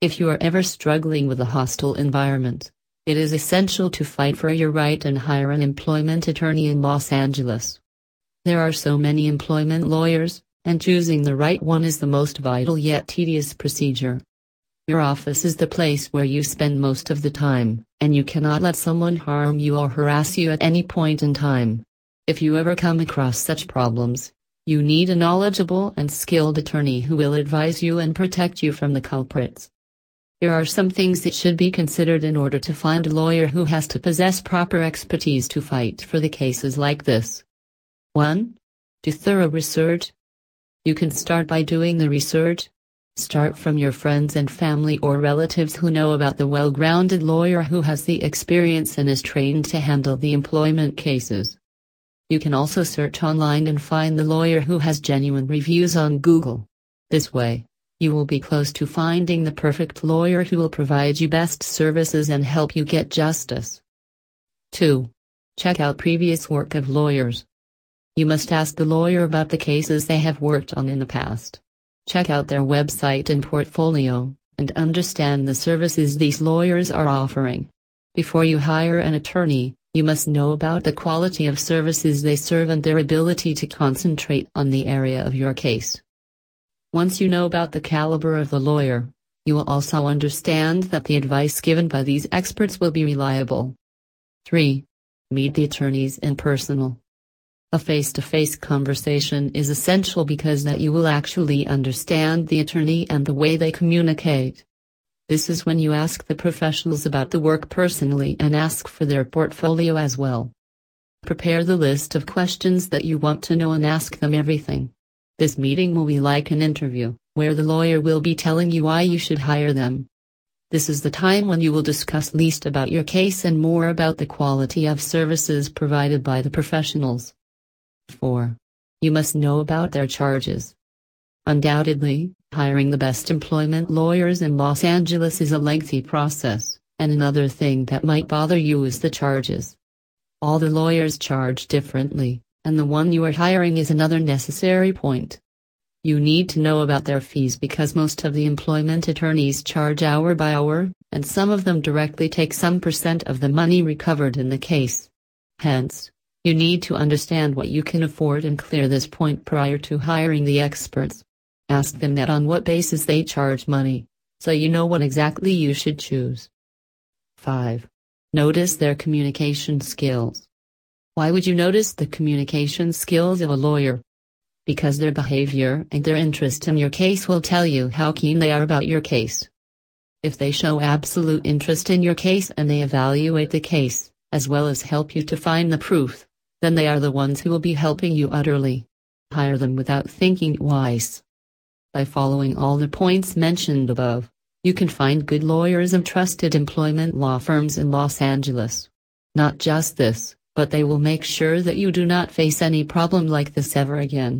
If you are ever struggling with a hostile environment, it is essential to fight for your right and hire an employment attorney in Los Angeles. There are so many employment lawyers, and choosing the right one is the most vital yet tedious procedure. Your office is the place where you spend most of the time, and you cannot let someone harm you or harass you at any point in time. If you ever come across such problems, you need a knowledgeable and skilled attorney who will advise you and protect you from the culprits. Here are some things that should be considered in order to find a lawyer who has to possess proper expertise to fight for the cases like this. 1. Do thorough research. You can start by doing the research. Start from your friends and family or relatives who know about the well grounded lawyer who has the experience and is trained to handle the employment cases. You can also search online and find the lawyer who has genuine reviews on Google. This way, you will be close to finding the perfect lawyer who will provide you best services and help you get justice. 2. Check out previous work of lawyers. You must ask the lawyer about the cases they have worked on in the past. Check out their website and portfolio, and understand the services these lawyers are offering. Before you hire an attorney, you must know about the quality of services they serve and their ability to concentrate on the area of your case. Once you know about the caliber of the lawyer, you will also understand that the advice given by these experts will be reliable. 3. Meet the attorneys in personal. A face-to-face conversation is essential because that you will actually understand the attorney and the way they communicate. This is when you ask the professionals about the work personally and ask for their portfolio as well. Prepare the list of questions that you want to know and ask them everything. This meeting will be like an interview, where the lawyer will be telling you why you should hire them. This is the time when you will discuss least about your case and more about the quality of services provided by the professionals. 4. You must know about their charges. Undoubtedly, hiring the best employment lawyers in Los Angeles is a lengthy process, and another thing that might bother you is the charges. All the lawyers charge differently, and the one you are hiring is another necessary point. You need to know about their fees because most of the employment attorneys charge hour by hour, and some of them directly take some percent of the money recovered in the case. Hence, you need to understand what you can afford and clear this point prior to hiring the experts. Ask them that on what basis they charge money, so you know what exactly you should choose. 5. Notice their communication skills. Why would you notice the communication skills of a lawyer? Because their behavior and their interest in your case will tell you how keen they are about your case. If they show absolute interest in your case and they evaluate the case, as well as help you to find the proof, then they are the ones who will be helping you utterly. Hire them without thinking twice. By following all the points mentioned above, you can find good lawyers and trusted employment law firms in Los Angeles. Not just this but they will make sure that you do not face any problem like this ever again.